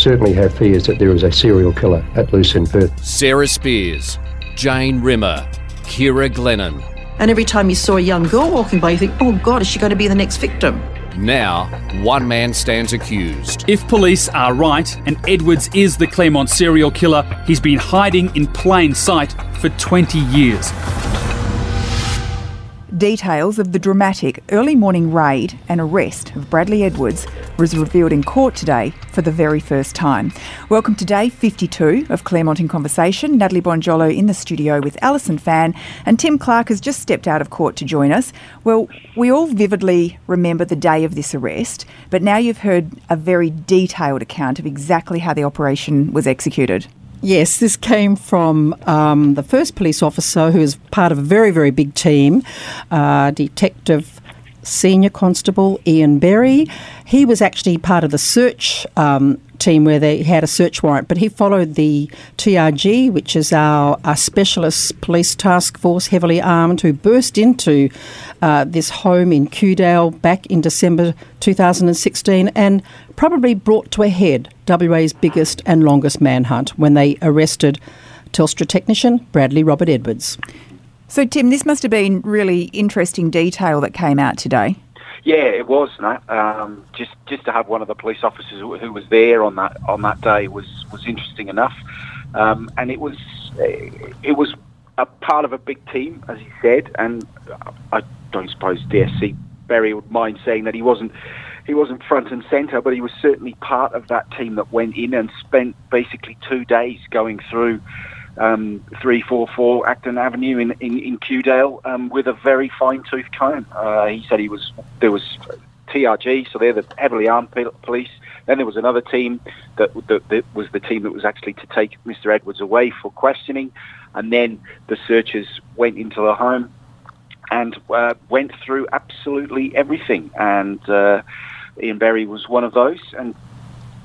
certainly have fears that there is a serial killer at loose in Perth. Sarah Spiers, Jane Rimmer, Ciara Glennon. And every time you saw a young girl walking by, you think, oh God, is she going to be the next victim? Now, one man stands accused. If police are right and Edwards is the Claremont serial killer, he's been hiding in plain sight for 20 years. Details of the dramatic early morning raid and arrest of Bradley Edwards was revealed in court today for the very first time. Welcome to day 52 of Claremont in Conversation. Natalie Bonjolo in the studio with Alison Fan, and Tim Clark has just stepped out of court to join us. Well, we all vividly remember the day of this arrest, but now you've heard a very detailed account of exactly how the operation was executed. Yes, this came from um, the first police officer who is part of a very, very big team, uh, Detective Senior Constable Ian Berry. He was actually part of the search um, team where they had a search warrant, but he followed the TRG, which is our, our specialist police task force, heavily armed, who burst into uh, this home in Kewdale back in December 2016 and probably brought to a head WA's biggest and longest manhunt when they arrested Telstra technician Bradley Robert Edwards. So, Tim, this must have been really interesting detail that came out today. Yeah, it was. Um, just just to have one of the police officers who, was there on that on that day was was interesting enough, um, and it was it was a part of a big team, as he said, and I don't suppose DSC Berry would mind saying that he wasn't he wasn't front and centre, but he was certainly part of that team that went in and spent basically two days going through um, 344 Acton Avenue in, in, in Kewdale um, with a very fine tooth comb. Uh, he said he was there was TRG, so they're the heavily armed police. Then there was another team that, that, that was the team that was actually to take Mr. Edwards away for questioning, and then the searchers went into the home and uh, went through absolutely everything. And uh, Ian Berry was one of those, and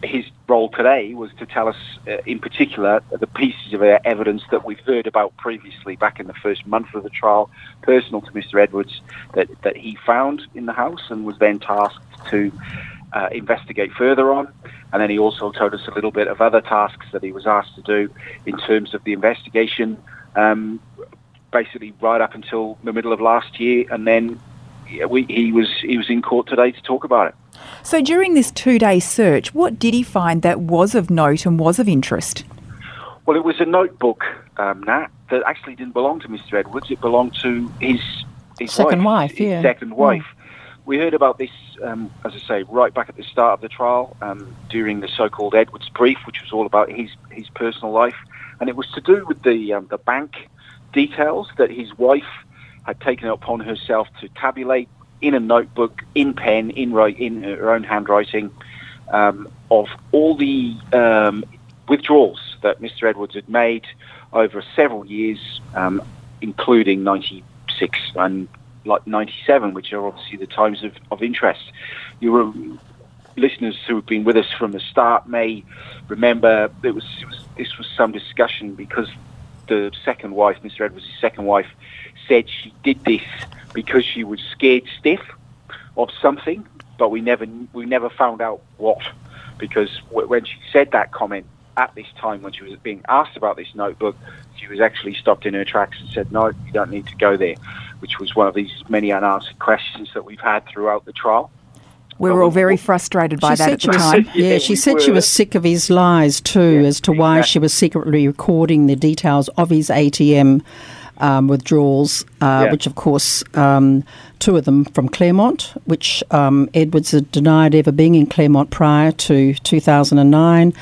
his role today was to tell us, uh, in particular, the pieces of evidence that we've heard about previously back in the first month of the trial, personal to Mr. Edwards, that, that he found in the house and was then tasked to uh, investigate further on. And then he also told us a little bit of other tasks that he was asked to do in terms of the investigation, um, basically right up until the middle of last year, and then we, he was he was in court today to talk about it. So during this two-day search, what did he find that was of note and was of interest? Well, it was a notebook, um, Nat, that actually didn't belong to Mr. Edwards. It belonged to his his second wife, wife yeah. second mm. wife. We heard about this, um, as I say, right back at the start of the trial, um, during the so-called Edwards brief, which was all about his his personal life, and it was to do with the um, the bank details that his wife had taken it upon herself to tabulate in a notebook, in pen, in write, in her own handwriting, um, of all the um, withdrawals that Mr. Edwards had made over several years, um, including 96 and like 97, which are obviously the times of, of interest. You were listeners who have been with us from the start may remember it was, it was this was some discussion because the second wife, Mr. Edwards' second wife, said she did this because she was scared stiff of something, but we never we never found out what. Because when she said that comment at this time, when she was being asked about this notebook, she was actually stopped in her tracks and said, "No, you don't need to go there," which was one of these many unanswered questions that we've had throughout the trial. We were all very frustrated by she that at the time. yeah, yeah, she said were. she was sick of his lies too, yeah, as to why exactly. she was secretly recording the details of his ATM um, withdrawals, uh, yeah. which of course um, two of them from Claremont, which um, Edwards had denied ever being in Claremont prior to 2009.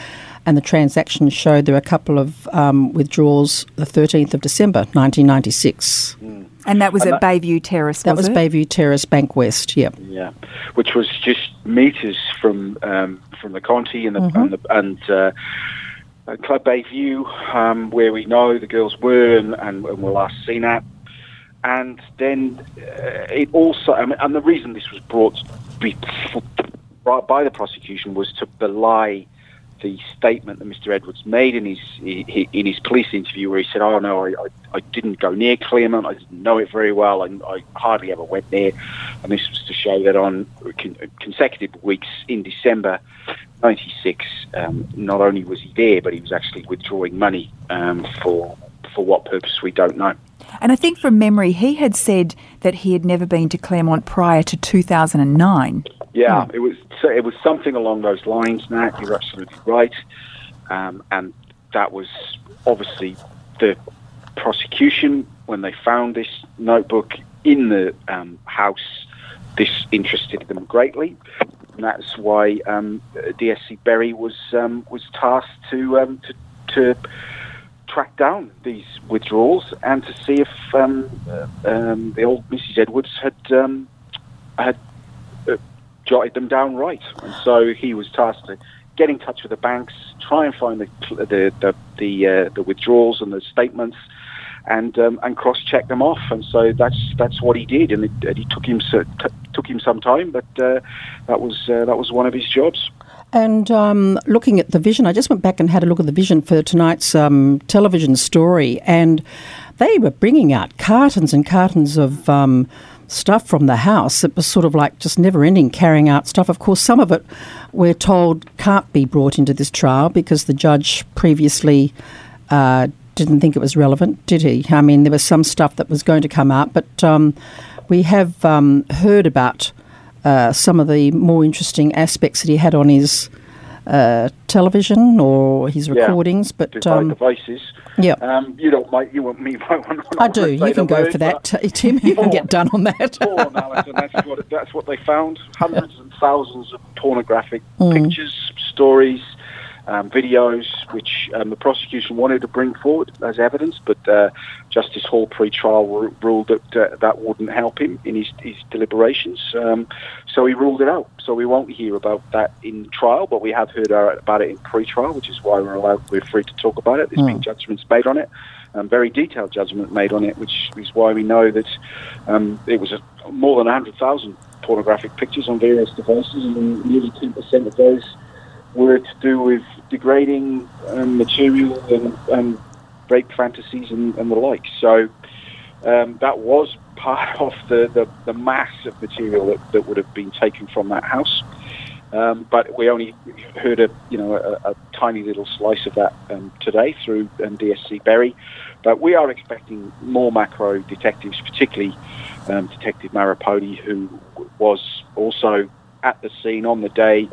And the transaction showed there were a couple of um, withdrawals the 13th of December 1996. Mm. And that was and at that, Bayview Terrace, That was it? Bayview Terrace Bank West, yeah. Yeah, which was just metres from um, from the Conti and the, mm-hmm. and, the, and uh, uh, Club Bayview, um, where we know the girls were and, and, and were last seen at. And then uh, it also, I mean, and the reason this was brought by the prosecution was to belie the statement that Mr. Edwards made in his in his police interview, where he said, "Oh no, I, I, I didn't go near Claremont. I didn't know it very well, and I hardly ever went there." And this was to show that on consecutive weeks in December, '96, um, not only was he there, but he was actually withdrawing money um, for for what purpose we don't know. And I think from memory, he had said that he had never been to Claremont prior to 2009. Yeah, it was so it was something along those lines. Nat, you're absolutely right, um, and that was obviously the prosecution when they found this notebook in the um, house. This interested them greatly, and that's why um, DSC Berry was um, was tasked to, um, to to track down these withdrawals and to see if um, uh, um, the old Mrs. Edwards had um, had uh, jotted them down right. And so he was tasked to get in touch with the banks, try and find the the the the, uh, the withdrawals and the statements, and um, and cross check them off. And so that's that's what he did, and it, it, took him so, t- took him some time, but uh, that was uh, that was one of his jobs. And um, looking at the vision, I just went back and had a look at the vision for tonight's um, television story, and they were bringing out cartons and cartons of um, stuff from the house. It was sort of like just never ending carrying out stuff. Of course, some of it we're told can't be brought into this trial because the judge previously uh, didn't think it was relevant, did he? I mean, there was some stuff that was going to come out, but um, we have um, heard about uh, some of the more interesting aspects that he had on his uh, television or his recordings. Yeah, but um, devices. Yeah. Um, you don't might you want me one? I do. You can go word, for that, Tim. You can get done on that. porn, Alison, that's what that's what they found. Hundreds and thousands of pornographic Mm. pictures, stories, um, videos, which um, the prosecution wanted to bring forward as evidence, but uh, Justice Hall pre-trial ru- ruled that uh, that wouldn't help him in his, his deliberations. Um, so he ruled it out. So we won't hear about that in trial, but we have heard uh, about it in pre-trial, which is why we're allowed, we're free to talk about it. There's been judgments made on it, um, very detailed judgment made on it, which is why we know that um, it was a, more than 100,000 pornographic pictures on various devices, and nearly 10% of those were to do with degrading um, material and um, rape fantasies and, and the like. So um, that was part of the, the, the mass of material that, that would have been taken from that house. Um, but we only heard a you know a, a tiny little slice of that um, today through um, DSC Berry, but we are expecting more macro detectives, particularly um, Detective Maripodi, who was also at the scene on the day.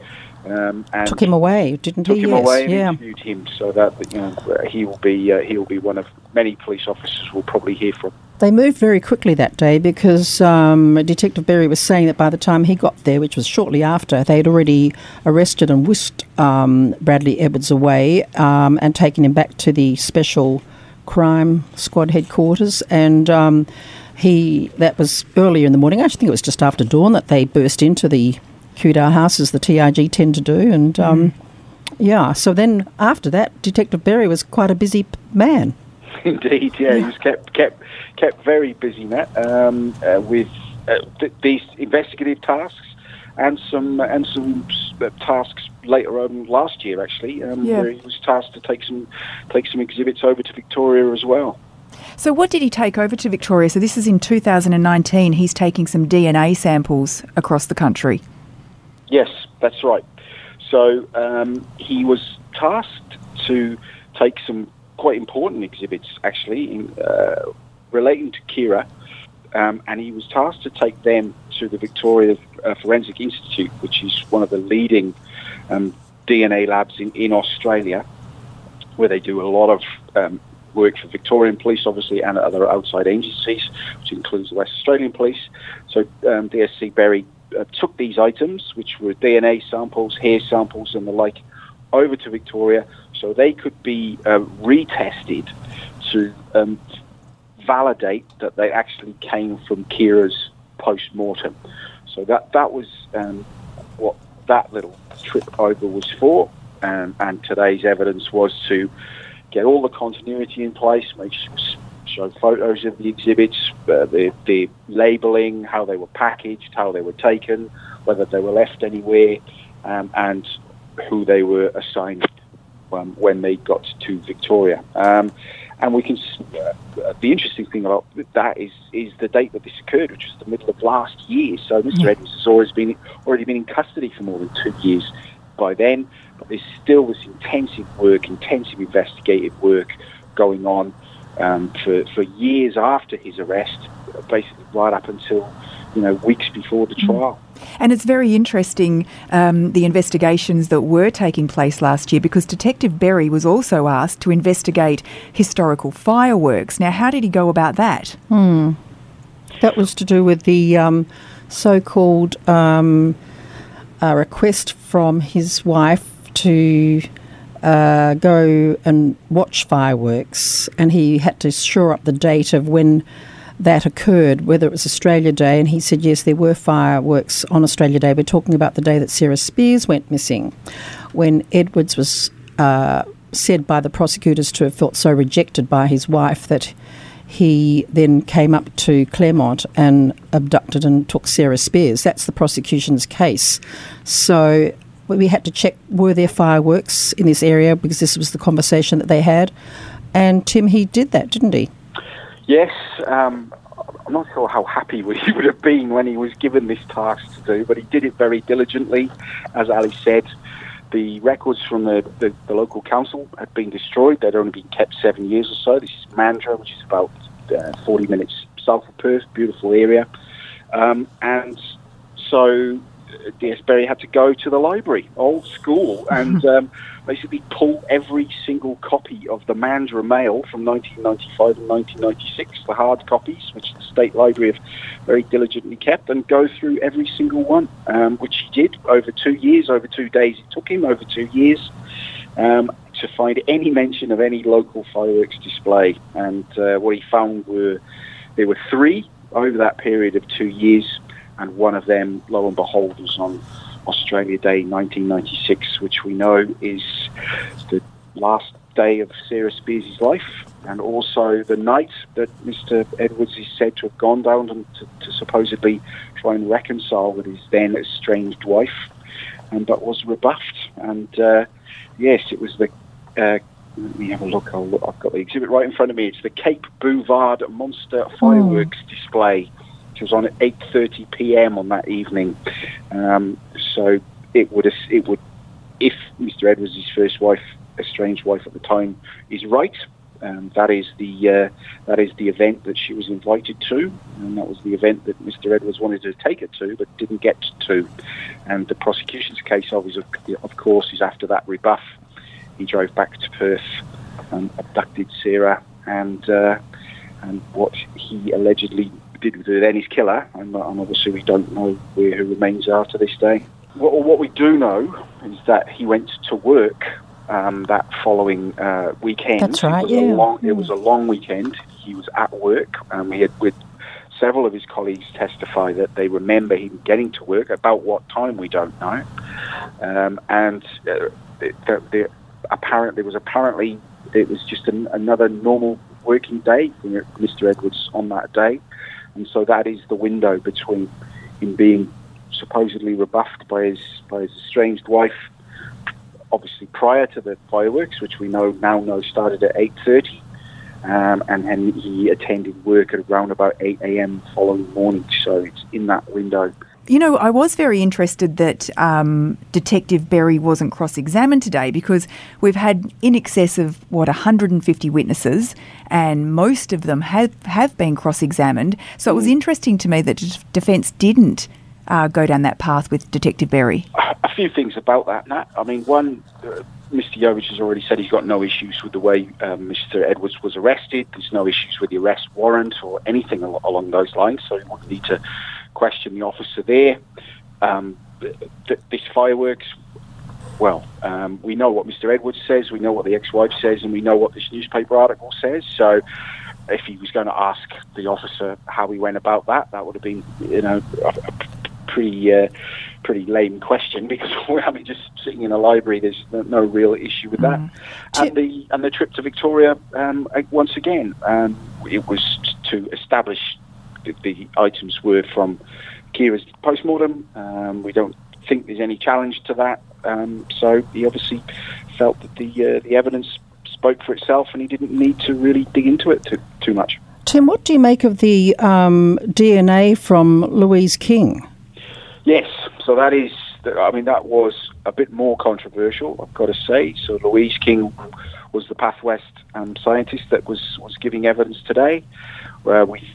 Um, and Took him away, didn't took he? him yes. away and yeah. interviewed him, so that you know he will be uh, he will be one of many police officers we'll probably hear from. They moved very quickly that day because um, Detective Berry was saying that by the time he got there, which was shortly after, they had already arrested and whisked um, Bradley Edwards away um, and taken him back to the special crime squad headquarters. And um, he that was earlier in the morning. I think it was just after dawn that they burst into the Kewdale house, as the TRG tend to do. And um, yeah, so then after that, Detective Berry was quite a busy man. Indeed, yeah, he was kept kept kept very busy, Matt, um, uh, with uh, th- these investigative tasks and some and some uh, tasks later on last year, actually, um, Yeah. where he was tasked to take some take some exhibits over to Victoria as well. So, what did he take over to Victoria? So, this is in 2019. He's taking some DNA samples across the country. Yes, that's right. So um, he was tasked to take some quite important exhibits, actually, in, uh, relating to Ciara, um, and he was tasked to take them to the Victoria uh, Forensic Institute, which is one of the leading um, DNA labs in, in Australia, where they do a lot of um, work for Victorian police, obviously, and other outside agencies, which includes the West Australian Police. So um, DSC Berry uh, took these items, which were DNA samples, hair samples, and the like, over to Victoria so they could be uh, retested to um, validate that they actually came from Ciara's post mortem. So that that was um, what that little trip over was for, um, and today's evidence was to get all the continuity in place, make s- show photos of the exhibits, uh, the the labelling, how they were packaged, how they were taken, whether they were left anywhere, um, and who they were assigned um, when they got to Victoria. Um, and we can. Uh, the interesting thing about that is is the date that this occurred, which was the middle of last year. So Mr. Edwards has always been already been in custody for more than two years by then, but there's still this intensive work, intensive investigative work going on um, for, for years after his arrest, basically right up until you know weeks before the trial. And it's very interesting um, the investigations that were taking place last year because Detective Berry was also asked to investigate historical fireworks. Now, how did he go about that? That was to do with the um, so called um, uh, request from his wife to uh, go and watch fireworks, and he had to shore up the date of when that occurred, whether it was Australia Day, and he said yes, there were fireworks on Australia Day. We're talking about the day that Sarah Spiers went missing, when Edwards was uh, said by the prosecutors to have felt so rejected by his wife that he then came up to Claremont and abducted and took Sarah Spiers. That's the prosecution's case. So we had to check were there fireworks in this area because this was the conversation that they had. And Tim, he did that, didn't he? Yes, um, I'm not sure how happy he would have been when he was given this task to do, but he did it very diligently. As Ali said, the records from the, the, the local council had been destroyed. They'd only been kept seven years or so. This is Mandurah, which is about uh, 40 minutes south of Perth, beautiful area. Um, and so DS Berry had to go to the library, old school, and um, basically pull every single copy of the Mandurah Mail from 1995 and 1996, the hard copies, which the State Library have very diligently kept, and go through every single one, um, which he did over two years, over two days. It took him over two years um, to find any mention of any local fireworks display. And uh, what he found were there were three over that period of two years, and one of them, lo and behold, was on Australia Day 1996, which we know is the last day of Sarah Spiers' life, and also the night that Mr. Edwards is said to have gone down to, to supposedly try and reconcile with his then estranged wife, and but was rebuffed. And uh, yes, it was the. Uh, let me have a look. I'll look. I've got the exhibit right in front of me. It's the Cape Bouvard Monster Fireworks display, was on at 8:30 p.m. on that evening. Um, so it would it would if Mr. Edwards, his first wife, estranged wife at the time, is right. Um, that is the uh, that is the event that she was invited to, and that was the event that Mr. Edwards wanted to take her to, but didn't get to. And the prosecution's case, obviously, of course, is after that rebuff. He drove back to Perth, um, abducted Sarah, and uh, and what he allegedly did with his killer, and, and obviously we don't know where her remains are to this day. What, what we do know is that he went to work um, that following uh, weekend. That's right, It was, yeah. a long, it was a long weekend. He was at work. Um, we had with several of his colleagues testify that they remember him getting to work. About what time we don't know. Um, and uh, the, the, the, apparent there was apparently it was just an, another normal working day for Mr. Edwards on that day, and so that is the window between him being supposedly rebuffed by his by his estranged wife obviously prior to the fireworks, which we know now know started at 8.30, um, and then he attended work at around about 8 a.m. following morning, so it's in that window. You know, I was very interested that um, Detective Berry wasn't cross examined today because we've had in excess of, what, 150 witnesses, and most of them have, have been cross examined. So it was interesting to me that the defence didn't uh, go down that path with Detective Berry. A few things about that, Nat. I mean, one, uh, Mr. Yovich has already said he's got no issues with the way um, Mr. Edwards was arrested. There's no issues with the arrest warrant or anything al- along those lines, so he wouldn't need to question the officer there. Um, th- th- this fireworks, well, um, we know what Mr. Edwards says, we know what the ex-wife says, and we know what this newspaper article says. So, if he was going to ask the officer how he went about that, that would have been, you know, a, pretty, uh, pretty lame question because we're I mean, just sitting in a library, there's no, real issue with that. And the and the trip to Victoria, um, once again, um, it was to establish that the items were from Ciara's postmortem. Um, we don't think there's any challenge to that. Um, so he obviously felt that the uh, the evidence spoke for itself, and he didn't need to really dig into it too, too much. Tim, what do you make of the um, DNA from Louise King? Yes, so that is. I mean, that was a bit more controversial, I've got to say. So Louise King was the Path West um, scientist that was, was giving evidence today. Where we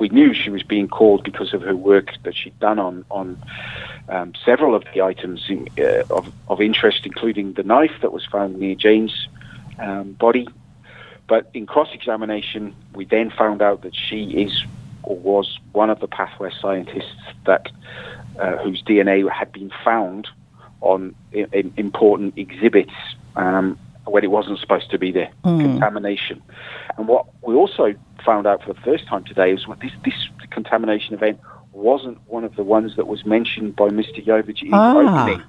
we knew she was being called because of her work that she'd done on on um, several of the items in, uh, of, of interest, including the knife that was found near Jane's um, body. But in cross examination, we then found out that she is or was one of the Path West scientists that uh, whose DNA had been found on I- I- important exhibits um, when it wasn't supposed to be there, contamination. And what we also found out for the first time today is what this, this contamination event wasn't one of the ones that was mentioned by Mr. Yovich in Ah. opening.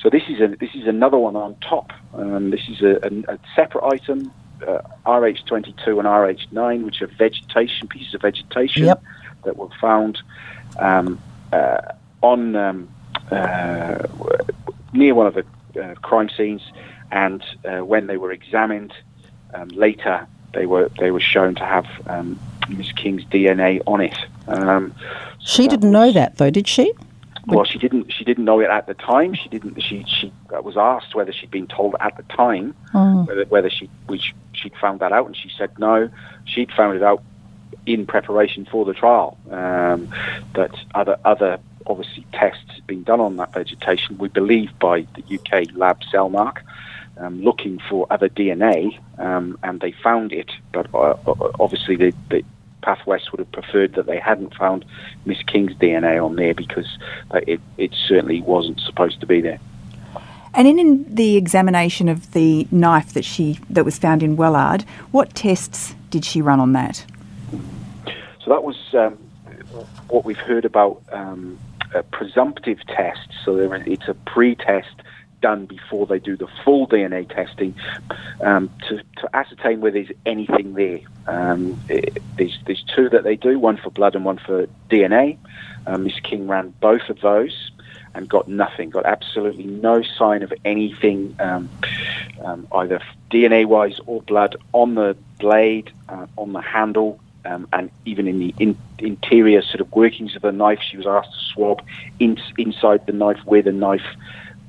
So this is a, this is another one on top. Um, this is a, a, a separate item, uh, RH22 and RH9, which are vegetation pieces of vegetation Yep. that were found um, uh, on um, uh, near one of the uh, crime scenes, and uh, when they were examined um, later, they were they were shown to have um, Miss King's DNA on it. Um, She didn't know that, though, did she? well, she didn't. She didn't know it at the time. She didn't. She she uh, was asked whether she'd been told at the time whether whether she which she'd found that out, and she said no. She'd found it out in preparation for the trial. Um, that other other obviously tests been done on that vegetation. We believe by the UK lab Cellmark. Um, looking for other DNA, um, and they found it, but uh, obviously the, the Path West would have preferred that they hadn't found Miss King's DNA on there because uh, it, it certainly wasn't supposed to be there. And in, in the examination of the knife that she that was found in Wellard, what tests did she run on that? So that was um, what we've heard about um, a presumptive test, So it's a pre-test done before they do the full DNA testing um, to, to ascertain whether there's anything there. Um, it, there's, there's two that they do, one for blood and one for DNA. Um, Miss King ran both of those and got nothing, got absolutely no sign of anything, um, um, either DNA wise or blood on the blade, uh, on the handle, um, and even in the in, interior sort of workings of the knife. She was asked to swab in, inside the knife where the knife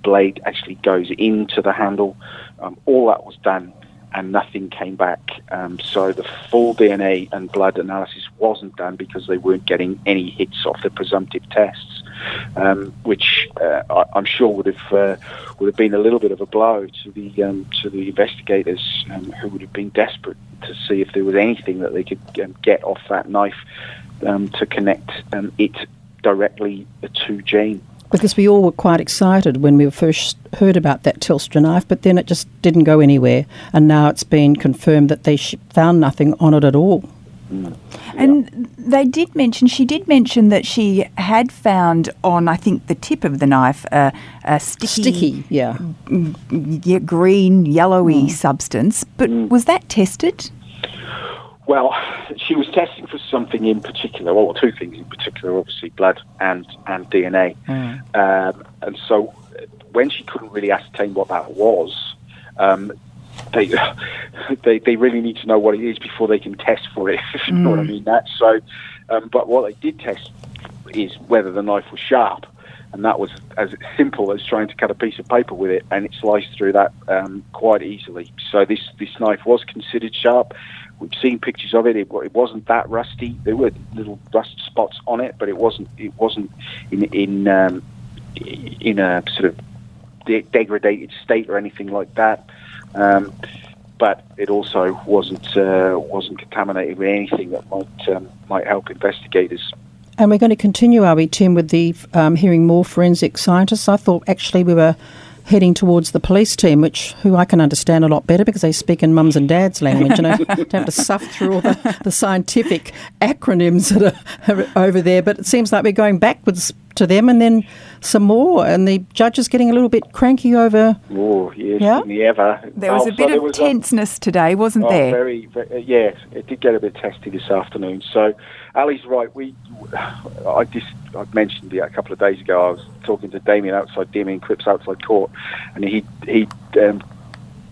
blade actually goes into the handle. Um, all that was done and nothing came back. Um, so the full DNA and blood analysis wasn't done because they weren't getting any hits off the presumptive tests, um, which uh, I, I'm sure would have uh, would have been a little bit of a blow to the um, to the investigators um, who would have been desperate to see if there was anything that they could um, get off that knife um, to connect um, it directly to Jane. Because we all were quite excited when we first heard about that Telstra knife, but then it just didn't go anywhere. And now it's been confirmed that they found nothing on it at all. And they did mention, she did mention that she had found on, I think, the tip of the knife a, a sticky, Sticky, yeah. yeah, green, yellowy substance. But was that tested? Well, she was testing for something in particular, well, two things in particular, obviously blood and, and DNA. Um, and so uh, when she couldn't really ascertain what that was, um, they, they they really need to know what it is before they can test for it, if you know what I mean. That so, um, but what they did test is whether the knife was sharp, and that was as simple as trying to cut a piece of paper with it, and it sliced through that um, quite easily. So this this knife was considered sharp. We've seen pictures of it. It, it wasn't that rusty. There were little rust spots on it, but it wasn't it wasn't in in um, in a sort of de- degraded state or anything like that. Um, but it also wasn't uh, wasn't contaminated with anything that might um, might help investigators. And we're going to continue, are we, Tim, with the um, hearing more forensic scientists? I thought actually we were heading towards the police team, which who I can understand a lot better because they speak in mums and dads language. You know, don't have to suffer through all the, the scientific acronyms that are, are over there. But it seems like we're going backwards to them, and then some more, and the judge is getting a little bit cranky over. Oh, yes, Yeah? didn't ever? There was Oh, a bit there of was a- tenseness today, wasn't Oh, there? very, very uh, yes, it did get a bit testy this afternoon. So, Ali's right. We, I just, I mentioned it a couple of days ago. I was talking to Damien outside Damien Cripps outside court, and he he um,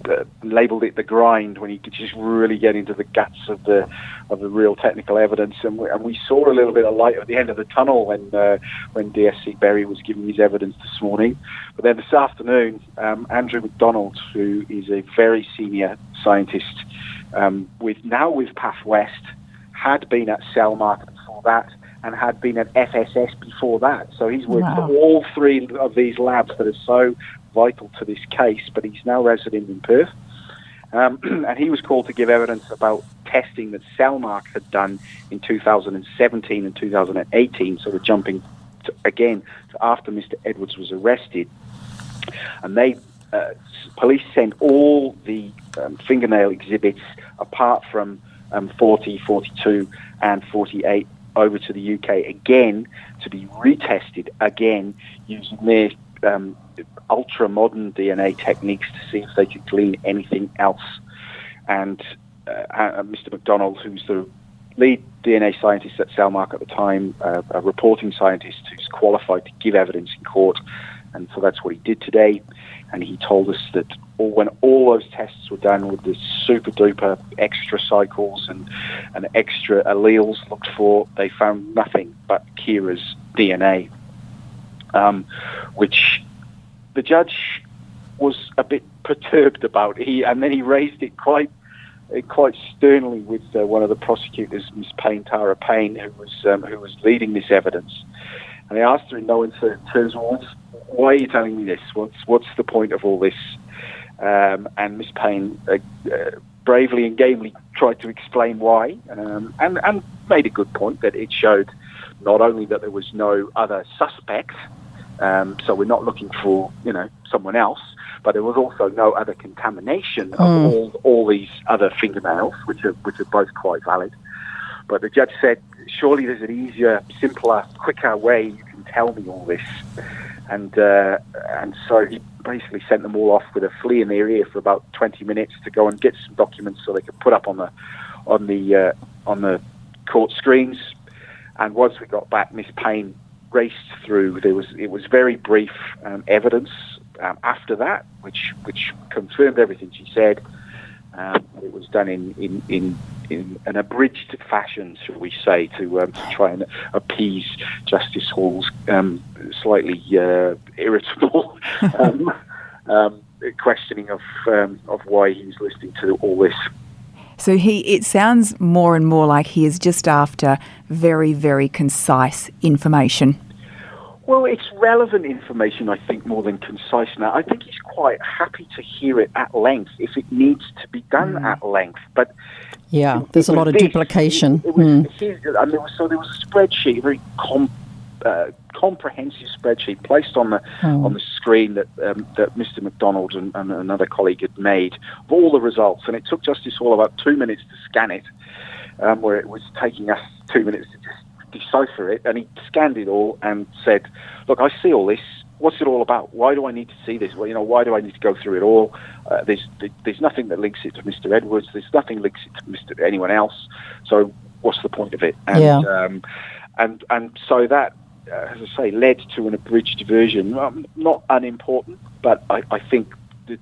uh, labelled it the grind when you could just really get into the guts of the of the real technical evidence. And we, and we saw a little bit of light at the end of the tunnel when uh, when DSC Berry was giving his evidence this morning. But then this afternoon, um, Andrew McDonald, who is a very senior scientist um, with now with Path West, had been at Cellmark before that and had been at FSS before that. So he's worked Wow. all three of these labs that are so vital to this case, but he's now resident in Perth. Um, and he was called to give evidence about testing that Cellmark had done in 2017 and 2018. So we're jumping to, again to after Mr. Edwards was arrested. And they, uh, police sent all the um, fingernail exhibits apart from um, 40, 42, and 48 over to the UK again to be retested again using their um, ultra modern DNA techniques to see if they could glean anything else. And uh, uh, Mr. McDonald, who's the lead DNA scientist at Cellmark at the time, uh, a reporting scientist who's qualified to give evidence in court, and so that's what he did today. And he told us that all, when all those tests were done with the super duper extra cycles and, and extra alleles looked for, they found nothing but Ciara's DNA, um, which the judge was a bit perturbed about. He and then he raised it quite uh, quite sternly with uh, one of the prosecutors, Miss Payne, Tara Payne, who was um, who was leading this evidence. And I asked her in no uncertain terms, well, why are you telling me this? What's what's the point of all this? Um, and Miss Payne uh, uh, bravely and gamely tried to explain why, um, and and made a good point that it showed not only that there was no other suspect, um, so we're not looking for you know someone else, but there was also no other contamination of all all these other fingernails, which are which are both quite valid. But the judge said, surely there's an easier, simpler, quicker way you can tell me all this. And uh, and so he basically sent them all off with a flea in their ear for about 20 minutes to go and get some documents so they could put up on the on the uh, on the court screens. And once we got back, Miss Payne raced through. There was it was very brief um, evidence um, after that, which which confirmed everything she said. Um, it was done in, in, in, in an abridged fashion, shall we say, to, um, to try and appease Justice Hall's um, slightly uh, irritable um, um, questioning of um, of why he was listening to all this. So he, it sounds more and more like he is just after very, very concise information. Well, it's relevant information, I think, more than concise now. I think he's quite happy to hear it at length if it needs to be done at length. But Yeah, it there's a lot of this. duplication. It, was, Mm. his, there was, so there was a spreadsheet, a very com, uh, comprehensive spreadsheet placed on the Oh. on the screen that um, that Mr. McDonald and, and another colleague had made of all the results, and it took Justice Hall about two minutes to scan it, um, where it was taking us two minutes to just decipher it, and he scanned it all and said, "Look, I see all this. What's it all about? Why do I need to see this? Well, you know, why do I need to go through it all? Uh, there's there's nothing that links it to Mr. Edwards. There's nothing links it to Mr. anyone else. So what's the point of it? And Yeah. um, and and so that, uh, as I say, led to an abridged version. Um, not unimportant, but I, I think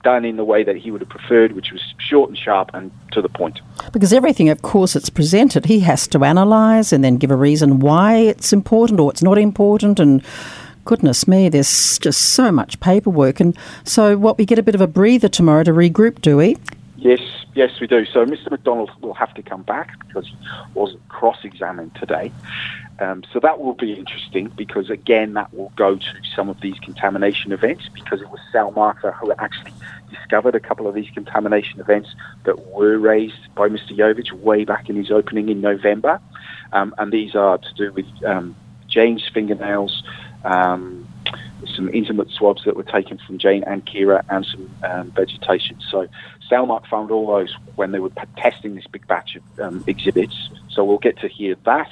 done in the way that he would have preferred, which was short and sharp and to the point. Because everything, of course, it's presented, he has to analyse and then give a reason why it's important or it's not important. And goodness me, there's just so much paperwork. And so, what we get a bit of a breather tomorrow to regroup, do we? Yes, yes, we do. So Mr. McDonald will have to come back because he wasn't cross-examined today. Um, so that will be interesting because again, that will go to some of these contamination events because it was Cellmark who actually discovered a couple of these contamination events that were raised by Mr. Yovich way back in his opening in November, um, and these are to do with um, Jane's fingernails. Um, some intimate swabs that were taken from Jane and Ciara and some um, vegetation. So Cellmark found all those when they were testing this big batch of um, exhibits. So we'll get to hear that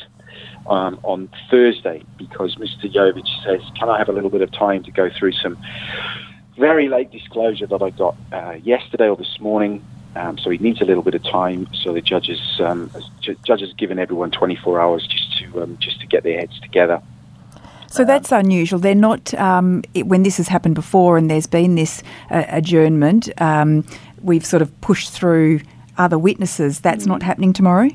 um, on Thursday because Mr. Yovich says, can I have a little bit of time to go through some very late disclosure that I got uh, yesterday or this morning. Um, so he needs a little bit of time. So the judges, um, ju- judge has given everyone 24 hours just to um, just to get their heads together. So that's unusual. They're not, um, it, when this has happened before and there's been this uh, adjournment, um, we've sort of pushed through other witnesses. That's not happening tomorrow?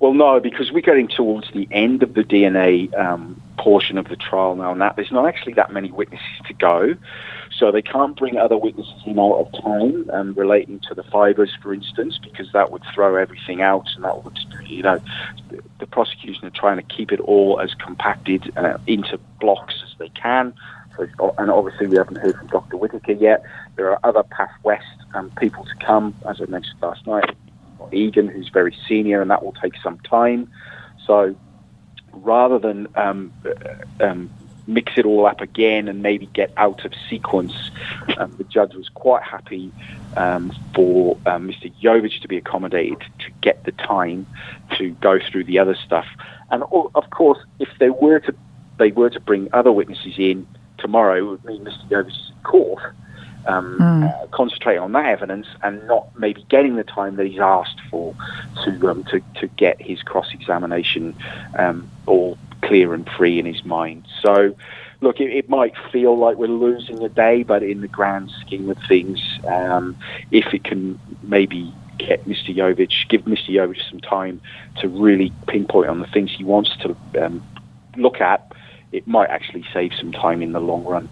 Well, no, because we're getting towards the end of the DNA um, portion of the trial now, and that there's not actually that many witnesses to go, so they can't bring other witnesses in out of time um, relating to the fibres, for instance, because that would throw everything out, and that would, you know, the, prosecution are trying to keep it all as compacted uh, into blocks as they can. So, and obviously, we haven't heard from Dr. Whitaker yet. There are other Path West um, people to come, as I mentioned last night. Egan, who's very senior, and that will take some time. So rather than um, uh, um, mix it all up again and maybe get out of sequence, um, the judge was quite happy um, for um, Mr. Yovich to be accommodated to get the time to go through the other stuff. And of course, if they were to they were to bring other witnesses in tomorrow, it would mean Mr. Yovich is in court um, mm. uh, concentrate on that evidence and not maybe getting the time that he's asked for to um, to, to get his cross examination um, all clear and free in his mind. So, look, it, it, might feel like we're losing a day, but in the grand scheme of things, um, if it can maybe get Mr. Yovich, give Mr. Yovich some time to really pinpoint on the things he wants to um, look at, it might actually save some time in the long run.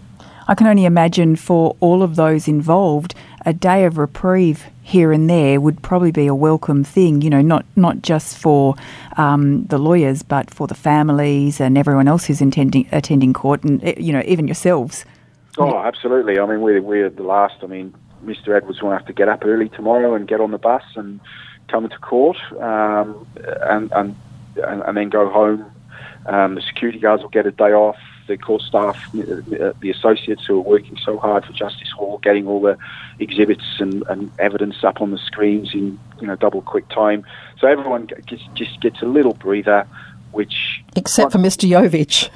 I can only imagine for all of those involved, a day of reprieve here and there would probably be a welcome thing. You know, not not just for um, the lawyers, but for the families and everyone else who's attending attending court, and eh, you know, even yourselves. Oh, absolutely. I mean, we're we're the last. I mean, Mr. Edwards will have to get up early tomorrow and get on the bus and come to court, um, and, and and then go home. Um, the security guards will get a day off the court staff, uh, the associates who are working so hard for Justice Hall, getting all the exhibits and, and evidence up on the screens in you know double quick time. So everyone gets, just gets a little breather, which except for Mr. Yovich.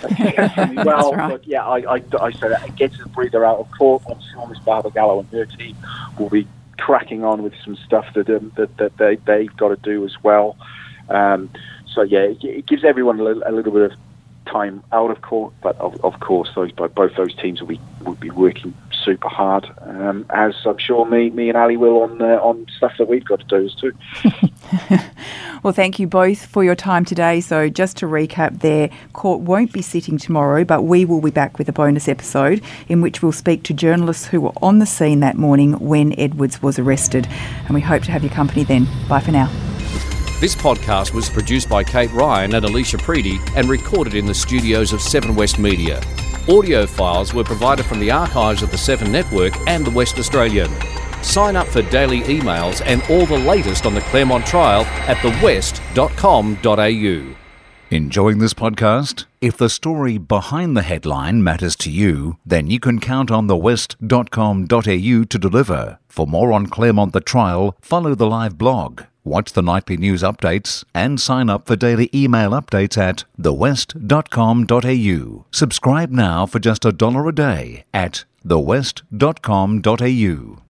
well, right. yeah, I, I, I say that it gets a breather out of court. I'm sure Miss Barbagallo and her team will be cracking on with some stuff that um, that, that they they've got to do as well. Um, so yeah, it, it gives everyone a little, a little bit of time out of court, but of, of course, those both those teams will be will be working super hard, um, as I'm sure me me and Ali will on uh, on stuff that we've got to do as too. well, thank you both for your time today. So, just to recap, there court won't be sitting tomorrow, but we will be back with a bonus episode in which we'll speak to journalists who were on the scene that morning when Edwards was arrested, and we hope to have your company then. Bye for now. This podcast was produced by Kate Ryan and Alicia Preedy and recorded in the studios of Seven West Media. Audio files were provided from the archives of the Seven Network and the West Australian. Sign up for daily emails and all the latest on the Claremont trial at thewest.com.au. Enjoying this podcast? If the story behind the headline matters to you, then you can count on thewest.com.au to deliver. For more on Claremont the trial, follow the live blog watch the nightly news updates, and sign up for daily email updates at thewest.com.au. Subscribe now for just a dollar a day at thewest.com.au.